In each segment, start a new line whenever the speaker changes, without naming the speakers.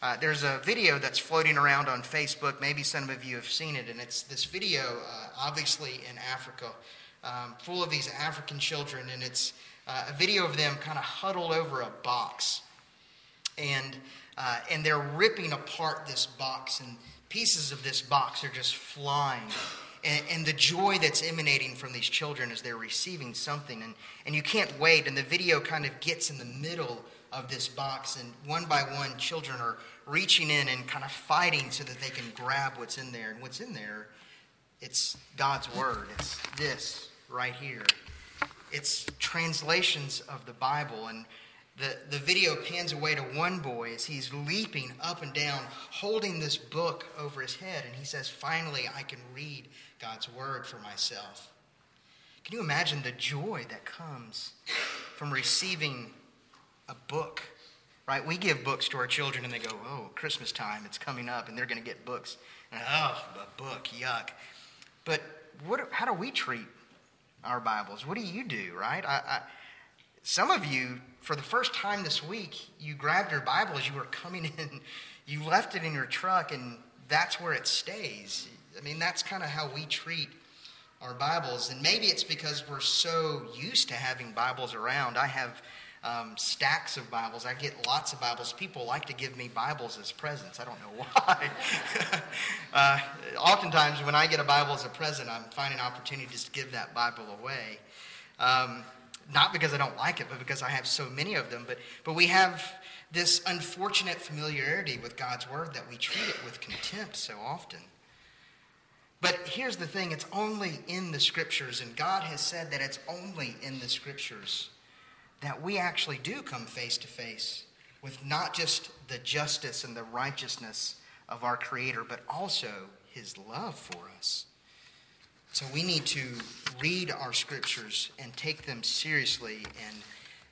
Uh, there's a video that's floating around on Facebook. Maybe some of you have seen it, and it's this video, uh, obviously in Africa, um, full of these African children, and it's uh, a video of them kind of huddled over a box, and uh, and they're ripping apart this box, and pieces of this box are just flying. And, and, the joy that's emanating from these children as they're receiving something, and, and you can't wait. And the video kind of gets in the middle of this box, and one by one, children are reaching in and kind of fighting so that they can grab what's in there. And what's in there, it's God's Word. It's this right here. It's translations of the Bible. And the, the video pans away to one boy as he's leaping up and down, holding this book over his head. And he says, Finally, I can read God's Word for myself. Can you imagine the joy that comes from receiving a book, right? We give books to our children and they go, oh, Christmas time, it's coming up, and they're going to get books. Oh, a book, yuck. But what, how do we treat our Bibles? What do you do, right? I, I, some of you, for the first time this week, you grabbed your Bible as you were coming in, you left it in your truck, and that's where it stays. I mean, that's kind of how we treat our Bibles. And maybe it's because we're so used to having Bibles around. I have um, stacks of Bibles. I get lots of Bibles. People like to give me Bibles as presents. I don't know why. uh, oftentimes, when I get a Bible as a present, I'm finding opportunities to give that Bible away. Um, not because I don't like it, but because I have so many of them. But, but we have this unfortunate familiarity with God's Word that we treat it with contempt so often. But here's the thing it's only in the Scriptures, and God has said that it's only in the Scriptures that we actually do come face to face with not just the justice and the righteousness of our Creator, but also His love for us. So we need to read our scriptures and take them seriously and,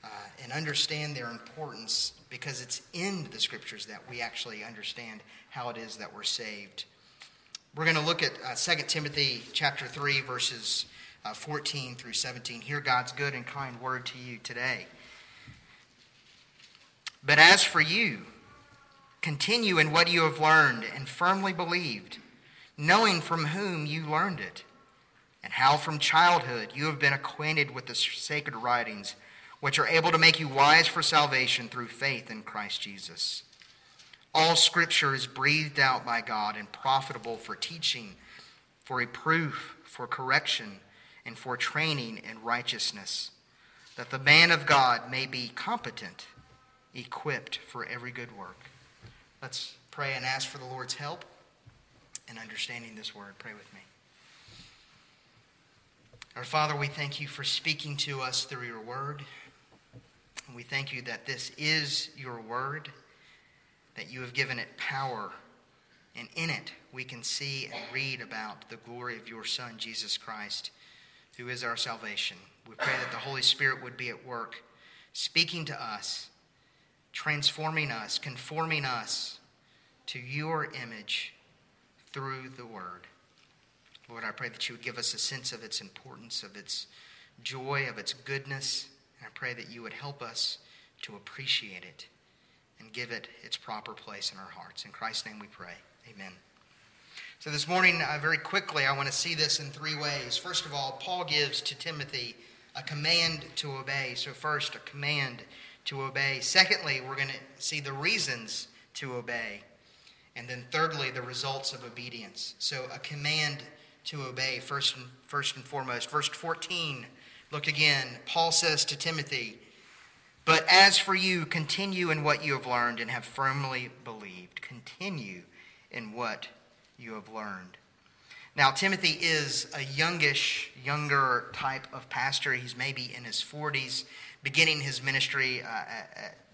uh, and understand their importance because it's in the scriptures that we actually understand how it is that we're saved. We're going to look at uh, 2 Timothy chapter 3, verses uh, 14 through 17. Hear God's good and kind word to you today. But as for you, continue in what you have learned and firmly believed, knowing from whom you learned it, and how from childhood you have been acquainted with the sacred writings, which are able to make you wise for salvation through faith in Christ Jesus. All scripture is breathed out by God and profitable for teaching, for reproof, for correction and for training in righteousness, that the man of God may be competent, equipped for every good work. Let's pray and ask for the Lord's help in understanding this word. Pray with me. Our Father, we thank you for speaking to us through your word. And we thank you that this is your word, that you have given it power, and in it we can see and read about the glory of your Son, Jesus Christ who is our salvation. We pray that the Holy Spirit would be at work, speaking to us, transforming us, conforming us to your image through the Word. Lord, I pray that you would give us a sense of its importance, of its joy, of its goodness. And I pray that you would help us to appreciate it and give it its proper place in our hearts. In Christ's name we pray. Amen. So, this morning, uh, very quickly, I want to see this in three ways. First of all, Paul gives to Timothy a command to obey. So, first, a command to obey. Secondly, we're going to see the reasons to obey. And then, thirdly, the results of obedience. So, a command to obey, first and, first and foremost. Verse 14, look again. Paul says to Timothy, But as for you, continue in what you have learned and have firmly believed. Continue in what you have learned. Now, Timothy is a youngish, younger type of pastor. He's maybe in his 40s, beginning his ministry uh,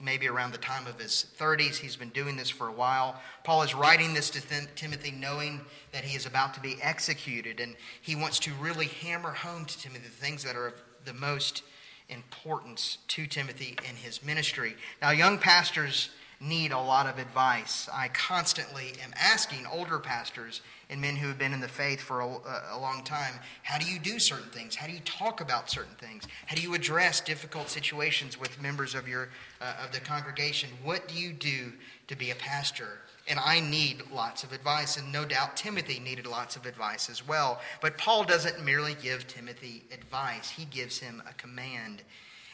maybe around the time of his 30s. He's been doing this for a while. Paul is writing this to Th- Timothy knowing that he is about to be executed, and he wants to really hammer home to Timothy the things that are of the most importance to Timothy in his ministry. Now, young pastors need a lot of advice. I constantly am asking older pastors and men who have been in the faith for a, a, long time how do you do certain things? How do you talk about certain things? How do you address difficult situations with members of, your, uh, of the congregation? What do you do to be a pastor? And I need lots of advice, and no doubt Timothy needed lots of advice as well. But Paul doesn't merely give Timothy advice, he gives him a command.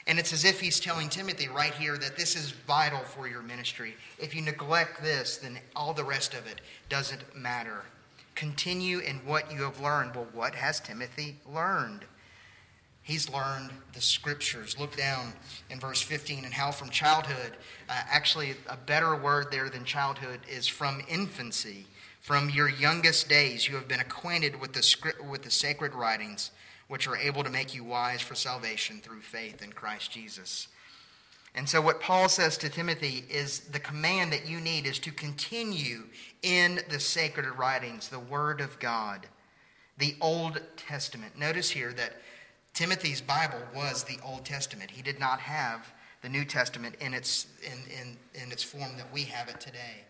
And it's as if he's telling Timothy right here that this is vital for your ministry. If you neglect this, then all the rest of it doesn't matter. Continue in what you have learned. Well, what has Timothy learned? He's learned the scriptures. Look down in verse 15 and how from childhood, uh, actually, a better word there than childhood is from infancy. From your youngest days, you have been acquainted with the, script, with the sacred writings which are able to make you wise for salvation through faith in Christ Jesus. And so, what Paul says to Timothy is the command that you need is to continue in the sacred writings, the Word of God, the Old Testament. Notice here that Timothy's Bible was the Old Testament. He did not have the New Testament in its, in, in, in its form that we have it today.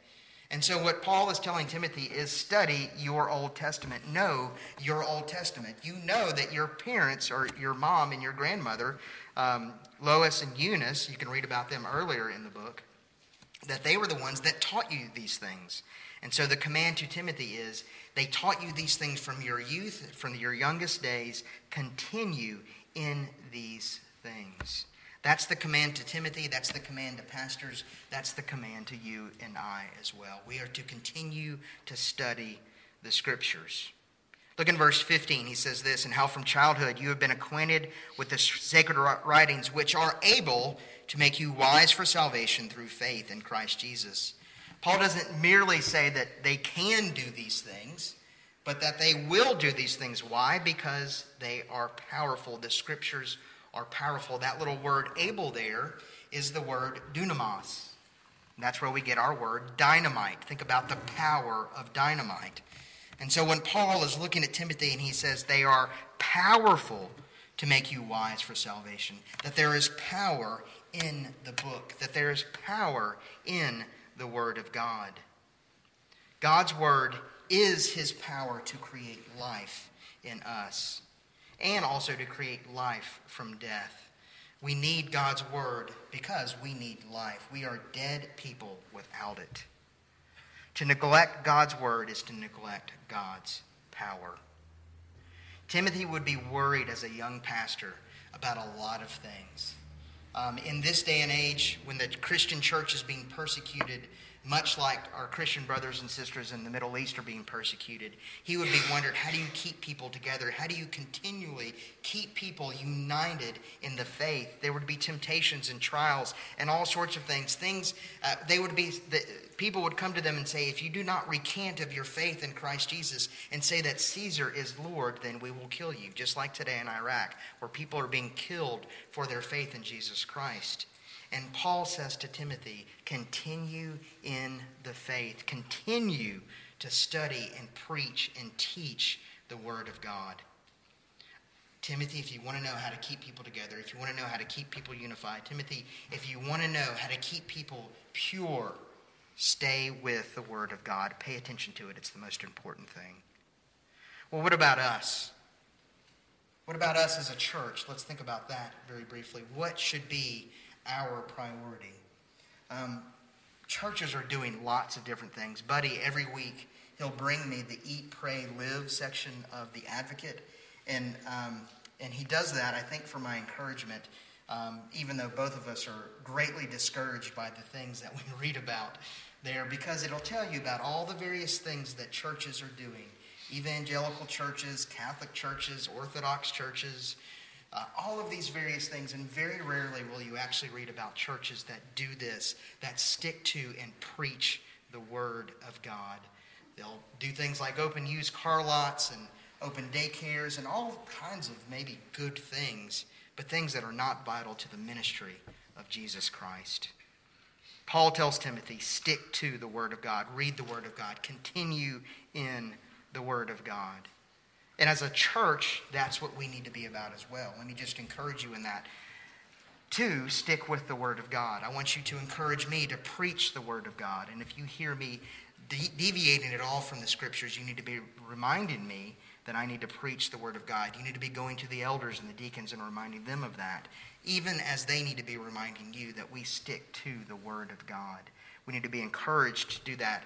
And so, what Paul is telling Timothy is study your Old Testament. Know your Old Testament. You know that your parents, or your mom and your grandmother, um, Lois and Eunice, you can read about them earlier in the book, that they were the ones that taught you these things. And so, the command to Timothy is they taught you these things from your youth, from your youngest days. Continue in these things. That's the command to Timothy. That's the command to pastors. That's the command to you and I as well. We are to continue to study the scriptures. Look in verse 15. He says this, and how from childhood you have been acquainted with the sacred writings, which are able to make you wise for salvation through faith in Christ Jesus. Paul doesn't merely say that they can do these things, but that they will do these things. Why? Because they are powerful. The scriptures are powerful. That little word able there is the word dunamis. And that's where we get our word dynamite. Think about the power of dynamite. And so when Paul is looking at Timothy and he says they are powerful to make you wise for salvation, that there is power in the book, that there is power in the Word of God. God's Word is His power to create life in us and also to create life from death. We need God's word because we need life. We are dead people without it. To neglect God's word is to neglect God's power. Timothy would be worried as a young pastor about a lot of things. Um, in this day and age, when the Christian church is being persecuted much like our Christian brothers and sisters in the Middle East are being persecuted. He would be wondered how do you keep people together? How do you continually keep people united in the faith? There would be temptations and trials and all sorts of things. Things uh, they would be the, people would come to them and say, if you do not recant of your faith in Christ Jesus and say that Caesar is Lord, then we will kill you. Just like today in Iraq, where people are being killed for their faith in Jesus Christ. And Paul says to Timothy, continue in the faith, continue to study and preach and teach the Word of God. Timothy, if you want to know how to keep people together, if you want to know how to keep people unified, Timothy, if you want to know how to keep people pure, stay with the Word of God. Pay attention to it, it's the most important thing. Well, what about us? What about us as a church? Let's think about that very briefly. What should be our priority. Um, churches are doing lots of different things. Buddy, every week, he'll bring me the Eat, Pray, Live section of the Advocate. And, um, and he does that, I think, for my encouragement, um, even though both of us are greatly discouraged by the things that we read about there, because it'll tell you about all the various things that churches are doing evangelical churches, Catholic churches, Orthodox churches, uh, all of these various things, and very rarely will you actually read about churches that do this, that stick to and preach the Word of God. They'll do things like open used car lots and open daycares and all kinds of maybe good things, but things that are not vital to the ministry of Jesus Christ. Paul tells Timothy, stick to the Word of God, read the Word of God, continue in the Word of God. And as a church, that's what we need to be about as well. Let me just encourage you in that. Two, stick with the Word of God. I want you to encourage me to preach the Word of God. And if you hear me de- deviating at all from the Scriptures, you need to be reminding me that I need to preach the Word of God. You need to be going to the elders and the deacons and reminding them of that, even as they need to be reminding you that we stick to the Word of God. We need to be encouraged to do that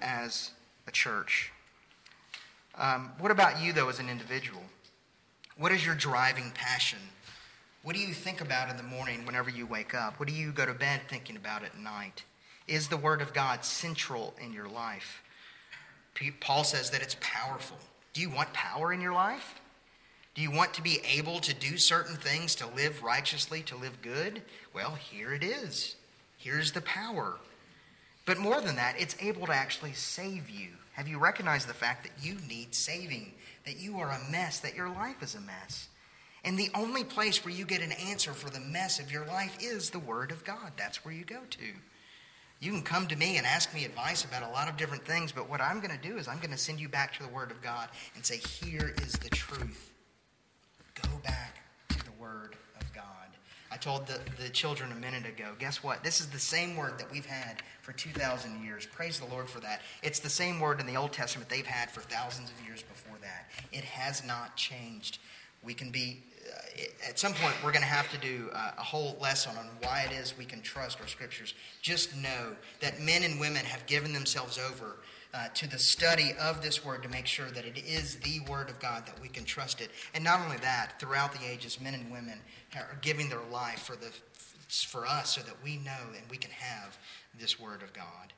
as a church. Um, what about you, though, as an individual? What is your driving passion? What do you think about in the morning whenever you wake up? What do you go to bed thinking about at night? Is the Word of God central in your life? Paul says that it's powerful. Do you want power in your life? Do you want to be able to do certain things, to live righteously, to live good? Well, here it is. Here's the power. But more than that, it's able to actually save you. Have you recognized the fact that you need saving? That you are a mess, that your life is a mess? And the only place where you get an answer for the mess of your life is the Word of God. That's where you go to. You can come to me and ask me advice about a lot of different things, but what I'm going to do is I'm going to send you back to the Word of God and say, Here is the truth. Back to the Word of God. I told the, the children a minute ago, guess what? This is the same word that we've had for 2,000 years. Praise the Lord for that. It's the same word in the Old Testament they've had for thousands of years before that. It has not changed. We can be uh, at some point, we're going to have to do a whole lesson on why it is we can trust our scriptures. Just know that men and women have given themselves over uh, to the study of this word to make sure that it is the word of God, that we can trust it. And not only that, throughout the ages, men and women are giving their life for, the, for us so that we know and we can have this word of God.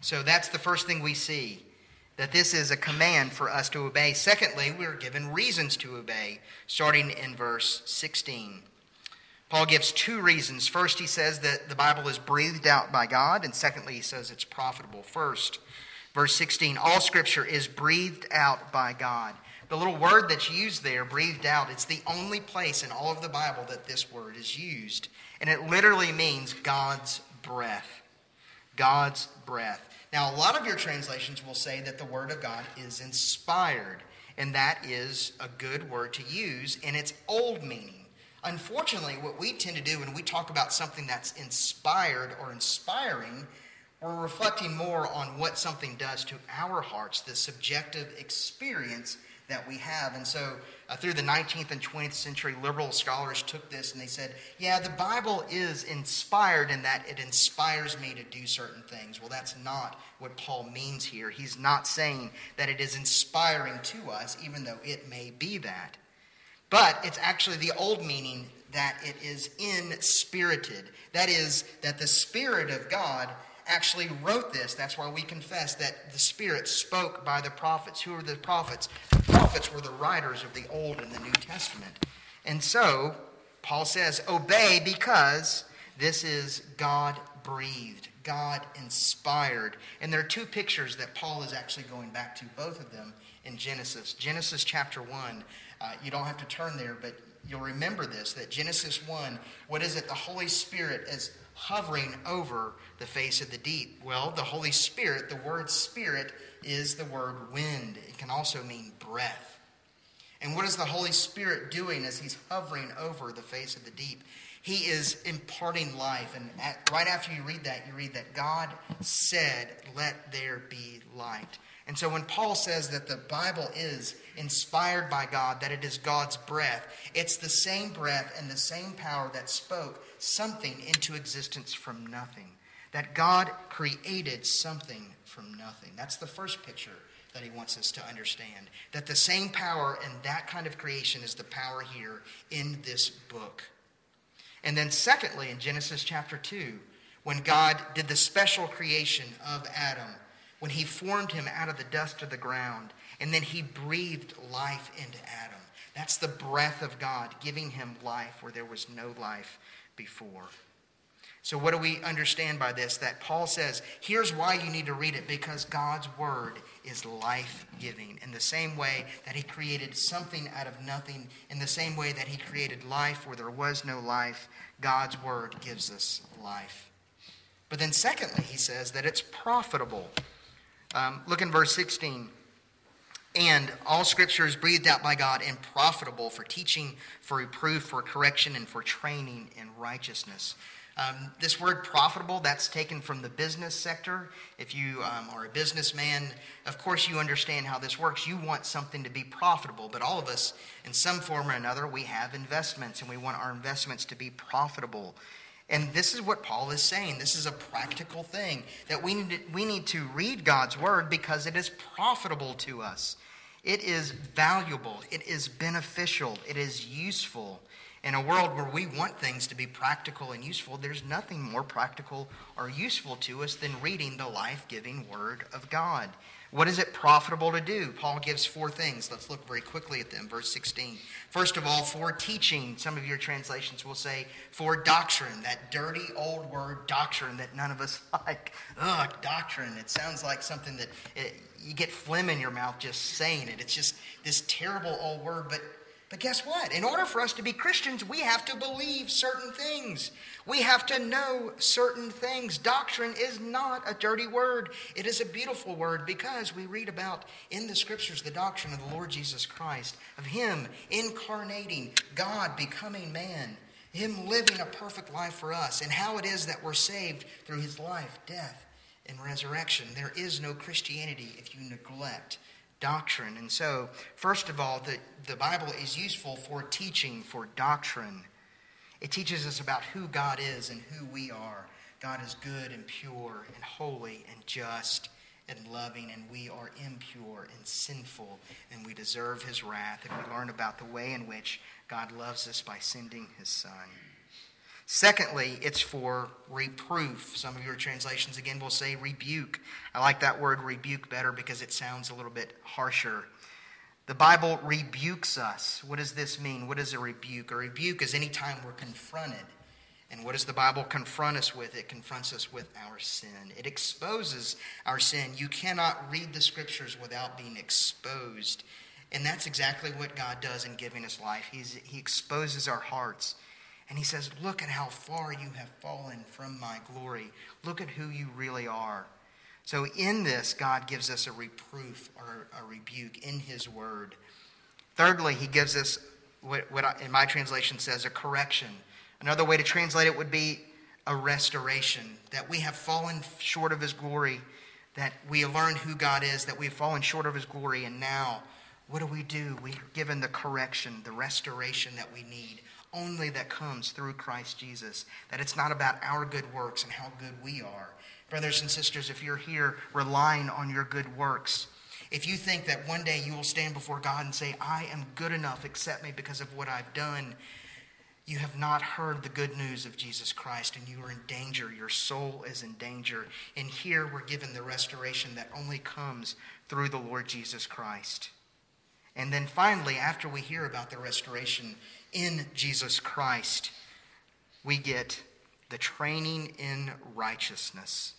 So that's the first thing we see that this is a command for us to obey. Secondly, we're given reasons to obey, starting in verse 16. Paul gives two reasons. First, he says that the Bible is breathed out by God, and secondly, he says it's profitable. First, verse 16 all scripture is breathed out by God. The little word that's used there, breathed out, it's the only place in all of the Bible that this word is used. And it literally means God's breath. God's breath. Now, a lot of your translations will say that the Word of God is inspired, and that is a good word to use in its old meaning. Unfortunately, what we tend to do when we talk about something that's inspired or inspiring, we're reflecting more on what something does to our hearts, the subjective experience that we have. And so, uh, through the 19th and 20th century, liberal scholars took this and they said, yeah, the Bible is inspired in that it inspires me to do certain things. Well, that's not what Paul means here. He's not saying that it is inspiring to us, even though it may be that. But it's actually the old meaning that it is inspirited. That is, that the Spirit of God actually wrote this. That's why we confess that the Spirit spoke by the prophets. Who are the prophets? The prophets were the writers of the Old and the New Testament. And so, Paul says, obey because this is God breathed, God inspired. And there are two pictures that Paul is actually going back to, both of them in Genesis. Genesis chapter 1, uh, you don't have to turn there, but you'll remember this that Genesis 1, what is it? The Holy Spirit is hovering over the face of the deep? Well, the Holy Spirit, the word spirit, is the word wind. It can also mean breath. And what is the Holy Spirit doing as he's hovering over the face of the deep? He is imparting life. And at, right after you read that, you read that God said, Let there be light. And so when Paul says that the Bible is inspired by God, that it is God's breath, it's the same breath and the same power that spoke something into existence from nothing. That God created something from nothing. That's the first picture that he wants us to understand. That the same power and that kind of creation is the power here in this book. And then, secondly, in Genesis chapter 2, when God did the special creation of Adam, when he formed him out of the dust of the ground, and then he breathed life into Adam. That's the breath of God giving him life where there was no life before. So, what do we understand by this? That Paul says, here's why you need to read it because God's word is life giving. In the same way that he created something out of nothing, in the same way that he created life where there was no life, God's word gives us life. But then, secondly, he says that it's profitable. Um, look in verse 16. And all scripture is breathed out by God and profitable for teaching, for reproof, for correction, and for training in righteousness. Um, this word profitable, that's taken from the business sector. If you um, are a businessman, of course you understand how this works. You want something to be profitable, but all of us, in some form or another, we have investments and we want our investments to be profitable. And this is what Paul is saying. This is a practical thing that we need to, we need to read God's word because it is profitable to us. It is valuable, it is beneficial, it is useful. In a world where we want things to be practical and useful, there's nothing more practical or useful to us than reading the life giving Word of God. What is it profitable to do? Paul gives four things. Let's look very quickly at them. Verse 16. First of all, for teaching. Some of your translations will say for doctrine, that dirty old word doctrine that none of us like. Ugh, doctrine. It sounds like something that it, you get phlegm in your mouth just saying it. It's just this terrible old word, but but guess what? In order for us to be Christians, we have to believe certain things. We have to know certain things. Doctrine is not a dirty word, it is a beautiful word because we read about in the scriptures the doctrine of the Lord Jesus Christ, of Him incarnating, God becoming man, Him living a perfect life for us, and how it is that we're saved through His life, death, and resurrection. There is no Christianity if you neglect doctrine. And so, first of all, the, the Bible is useful for teaching, for doctrine. It teaches us about who God is and who we are. God is good and pure and holy and just and loving, and we are impure and sinful, and we deserve his wrath. And we learn about the way in which God loves us by sending his Son. Secondly, it's for reproof. Some of your translations, again, will say rebuke. I like that word rebuke better because it sounds a little bit harsher. The Bible rebukes us. What does this mean? What is a rebuke? A rebuke is any time we're confronted. And what does the Bible confront us with? It confronts us with our sin. It exposes our sin. You cannot read the scriptures without being exposed. And that's exactly what God does in giving us life. He's, he exposes our hearts. And he says, Look at how far you have fallen from my glory. Look at who you really are. So, in this, God gives us a reproof or a rebuke in his word. Thirdly, he gives us what, what I, in my translation says a correction. Another way to translate it would be a restoration, that we have fallen short of his glory, that we have learned who God is, that we've fallen short of his glory, and now what do we do? We're given the correction, the restoration that we need only that comes through Christ Jesus. That it's not about our good works and how good we are. Brothers and sisters, if you're here relying on your good works, if you think that one day you will stand before God and say, I am good enough, accept me because of what I've done, you have not heard the good news of Jesus Christ and you are in danger. Your soul is in danger. And here we're given the restoration that only comes through the Lord Jesus Christ. And then finally, after we hear about the restoration, in Jesus Christ, we get the training in righteousness.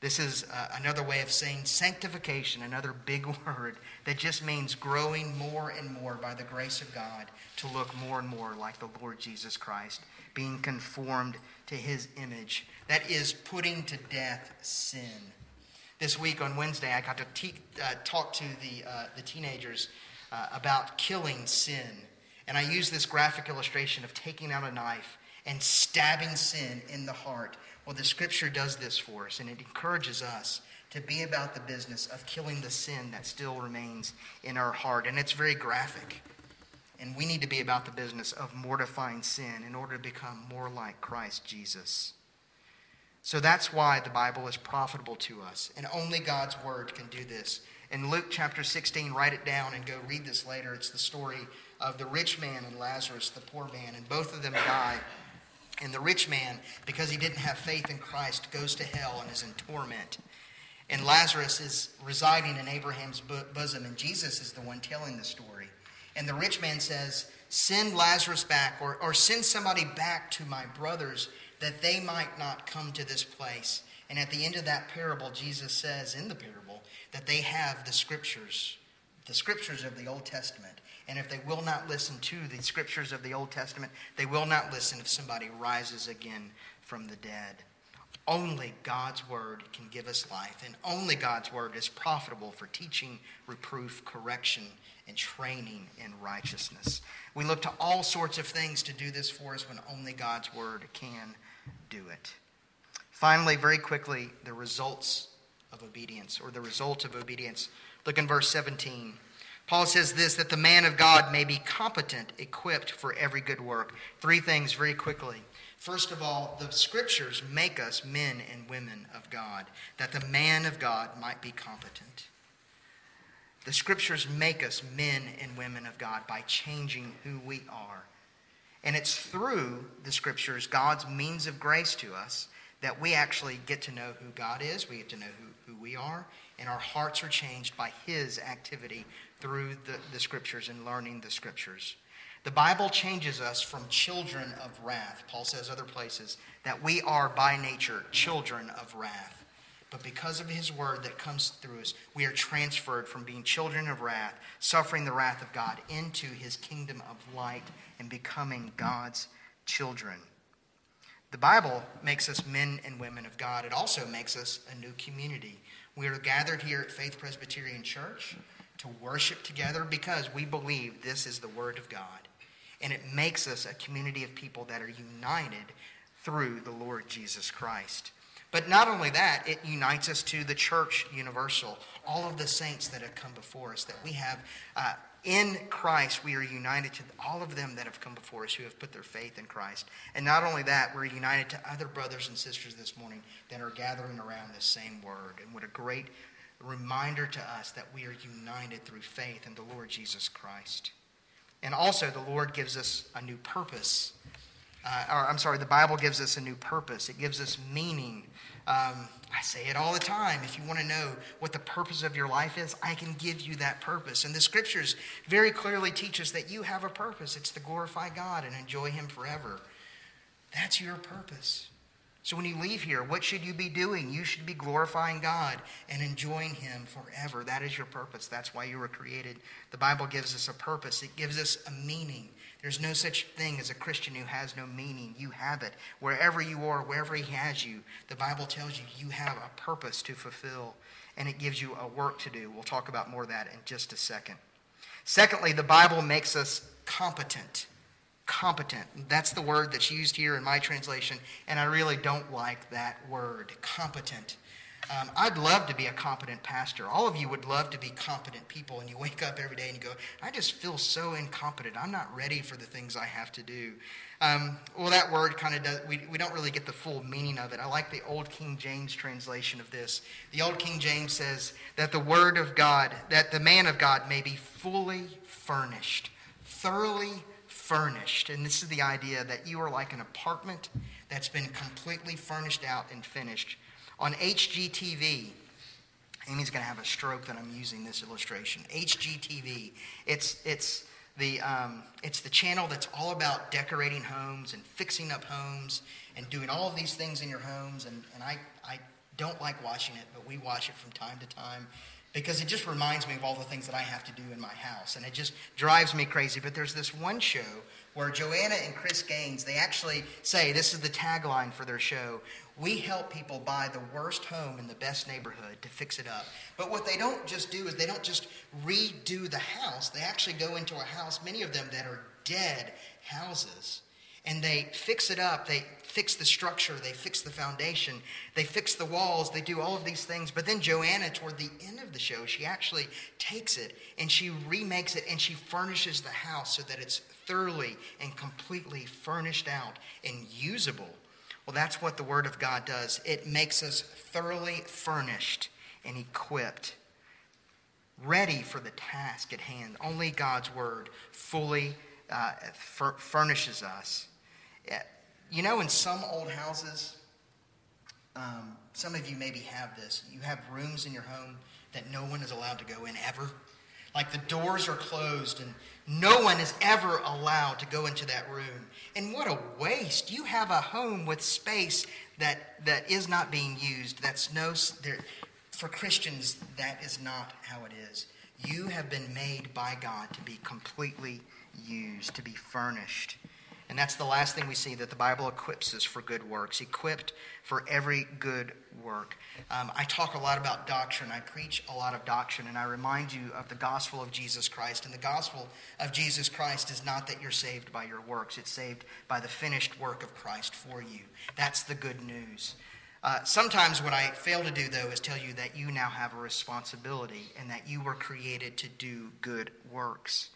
This is uh, another way of saying sanctification, another big word that just means growing more and more by the grace of God to look more and more like the Lord Jesus Christ, being conformed to his image. That is putting to death sin. This week on Wednesday, I got to te- uh, talk to the, uh, the teenagers uh, about killing sin and I use this graphic illustration of taking out a knife and stabbing sin in the heart. Well, the scripture does this for us, and it encourages us to be about the business of killing the sin that still remains in our heart. And it's very graphic. And we need to be about the business of mortifying sin in order to become more like Christ Jesus. So that's why the Bible is profitable to us. And only God's Word can do this. In Luke chapter 16, write it down and go read this later. It's the story of the rich man and Lazarus, the poor man, and both of them die. And the rich man, because he didn't have faith in Christ, goes to hell and is in torment. And Lazarus is residing in Abraham's bosom, and Jesus is the one telling the story. And the rich man says, Send Lazarus back, or, or send somebody back to my brothers, that they might not come to this place. And at the end of that parable, Jesus says in the parable that they have the scriptures, the scriptures of the Old Testament. And if they will not listen to the scriptures of the Old Testament, they will not listen if somebody rises again from the dead. only God's word can give us life, and only God's word is profitable for teaching, reproof, correction, and training in righteousness. We look to all sorts of things to do this for us when only God's word can do it. Finally, very quickly, the results of obedience, or the result of obedience. Look in verse 17. Paul says this that the man of God may be competent, equipped for every good work. Three things very quickly. First of all, the scriptures make us men and women of God, that the man of God might be competent. The scriptures make us men and women of God by changing who we are. And it's through the scriptures, God's means of grace to us, that we actually get to know who God is, we get to know who, who we are, and our hearts are changed by His activity through the, the scriptures and learning the scriptures. The Bible changes us from children of wrath. Paul says other places that we are by nature children of wrath. But because of his word that comes through us, we are transferred from being children of wrath, suffering the wrath of God, into his kingdom of light and becoming God's children. The Bible makes us men and women of God. It also makes us a new community. We are gathered here at Faith Presbyterian Church to worship together because we believe this is the Word of God. And it makes us a community of people that are united through the Lord Jesus Christ. But not only that, it unites us to the church universal, all of the saints that have come before us, that we have uh, in Christ, we are united to all of them that have come before us who have put their faith in Christ. And not only that, we're united to other brothers and sisters this morning that are gathering around the same word. And what a great reminder to us that we are united through faith in the Lord Jesus Christ. And also, the Lord gives us a new purpose. Uh, or, I'm sorry, the Bible gives us a new purpose. It gives us meaning. Um, I say it all the time. If you want to know what the purpose of your life is, I can give you that purpose. And the scriptures very clearly teach us that you have a purpose. It's to glorify God and enjoy Him forever. That's your purpose. So when you leave here, what should you be doing? You should be glorifying God and enjoying Him forever. That is your purpose. That's why you were created. The Bible gives us a purpose, it gives us a meaning. There's no such thing as a Christian who has no meaning. You have it. Wherever you are, wherever He has you, the Bible tells you you have a purpose to fulfill, and it gives you a work to do. We'll talk about more of that in just a second. Secondly, the Bible makes us competent competent. That's the word that's used here in my translation, and I really don't like that word, competent. Um, I'd love to be a competent pastor. All of you would love to be competent people, and you wake up every day and you go, I just feel so incompetent. I'm not ready for the things I have to do. Um, well, that word kind of does, we, we don't really get the full meaning of it. I like the Old King James translation of this. The Old King James says that the word of God, that the man of God may be fully furnished, thoroughly furnished. And this is the idea that you are like an apartment that's been completely furnished out and finished. On HGTV, Amy's going to have a stroke that I'm using this illustration. HGTV, it's, it's, the, um, it's the channel that's all about decorating homes and fixing up homes and doing all of these things in your homes. And, and I, I don't like watching it, but we watch it from time to time because it just reminds me of all the things that I have to do in my house. And it just drives me crazy. But there's this one show where Joanna and Chris Gaines, they actually say this is the tagline for their show we help people buy the worst home in the best neighborhood to fix it up. But what they don't just do is they don't just redo the house, they actually go into a house, many of them that are dead houses and they fix it up. They fix the structure, they fix the foundation, they fix the walls, they do all of these things. But then Joanna, toward the end of the show, she actually takes it and she remakes it and she furnishes the house so that it's thoroughly and completely furnished out and usable. Well, that's what the Word of God does. It makes us thoroughly furnished and equipped, ready for the task at hand. Only God's Word fully uh, furnishes us. You know, in some old houses, um, some of you maybe have this. You have rooms in your home that no one is allowed to go in ever. Like the doors are closed and no one is ever allowed to go into that room. And what a waste. You have a home with space that, that is not being used. That's no, there, for Christians, that is not how it is. You have been made by God to be completely used, to be furnished. And that's the last thing we see that the Bible equips us for good works, equipped for every good work. Um, I talk a lot about doctrine. I preach a lot of doctrine, and I remind you of the gospel of Jesus Christ. And the gospel of Jesus Christ is not that you're saved by your works, it's saved by the finished work of Christ for you. That's the good news. Uh, sometimes what I fail to do, though, is tell you that you now have a responsibility and that you were created to do good works.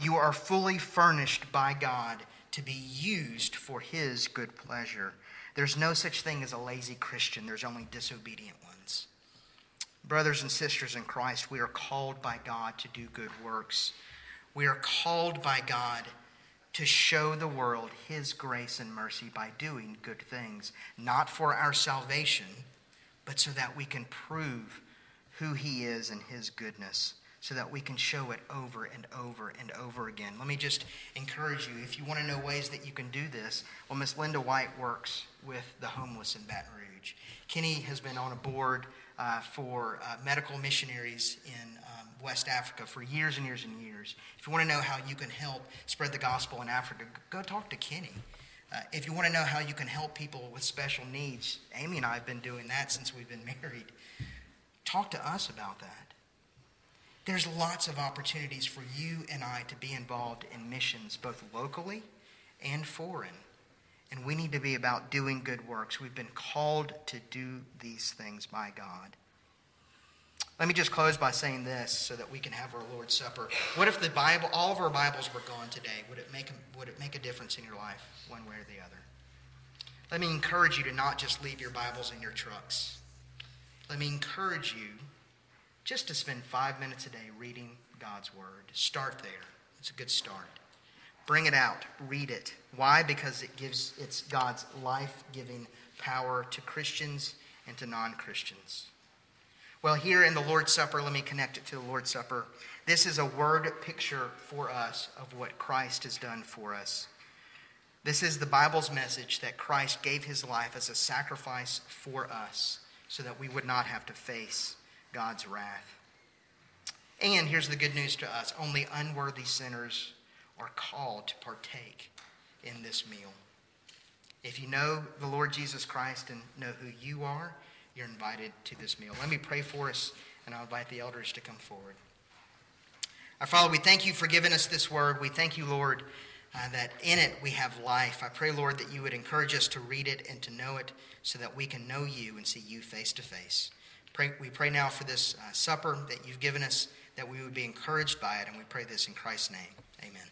You are fully furnished by God to be used for His good pleasure. There's no such thing as a lazy Christian, there's only disobedient ones. Brothers and sisters in Christ, we are called by God to do good works. We are called by God to show the world His grace and mercy by doing good things, not for our salvation, but so that we can prove who He is and His goodness so that we can show it over and over and over again. Let me just encourage you if you want to know ways that you can do this, well, Miss Linda White works with the homeless in Baton Rouge. Kenny has been on a board uh, for uh, medical missionaries in um, West Africa for years and years and years. If you want to know how you can help spread the gospel in Africa, go talk to Kenny. Uh, if you want to know how you can help people with special needs, Amy and I have been doing that since we've been married. Talk to us about that. There's lots of opportunities for you and I to be involved in missions, both locally and foreign. And we need to be about doing good works. We've been called to do these things by God. Let me just close by saying this so that we can have our Lord's Supper. What if the Bible, all of our Bibles were gone today? Would it make would it make a difference in your life, one way or the other? Let me encourage you to not just leave your Bibles in your trucks. Let me encourage you just to spend five minutes a day reading God's Word. Start there. It's a good start. Bring it out, read it. Why? Because it gives it's God's life-giving power to Christians and to non-Christians. Well, here in the Lord's Supper, let me connect it to the Lord's Supper. This is a word picture for us of what Christ has done for us. This is the Bible's message that Christ gave his life as a sacrifice for us so that we would not have to face God's wrath. And here's the good news to us only unworthy sinners are called to partake in this meal. If you know the Lord Jesus Christ and know who you are, you're invited to this meal. Let me pray for us, and I'll invite the elders to come forward. Our Father, we thank you for giving us this word. We thank you, Lord, uh, that in it we have life. I pray, Lord, that you would encourage us to read it and to know it so that we can know you and see you face to face. Pray, we pray now for this uh, supper that you've given us, that we would be encouraged by it, and we pray this in Christ's name. Amen.